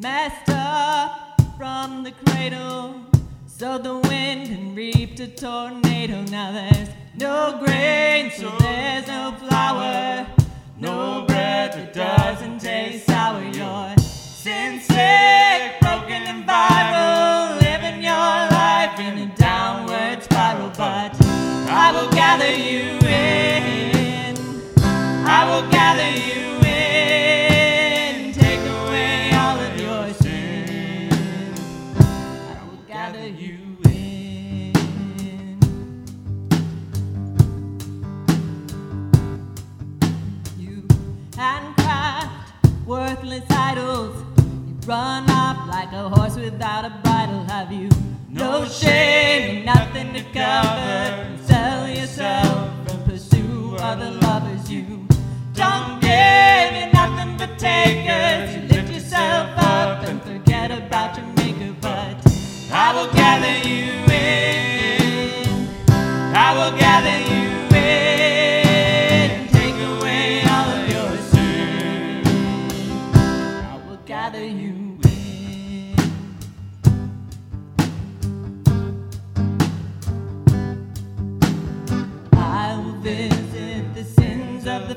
messed up from the cradle. So the wind can reap a tornado. Now there's no grain, so there's no flour. No bread that doesn't taste sour. You're sin broken and viral. Living your life in a downward spiral. But I will gather you in. I will gather you without a bridle. Have you no shame and nothing to cover? will gather you in. I will gather you in and take away all of your. I will gather you in. I will visit the sins of the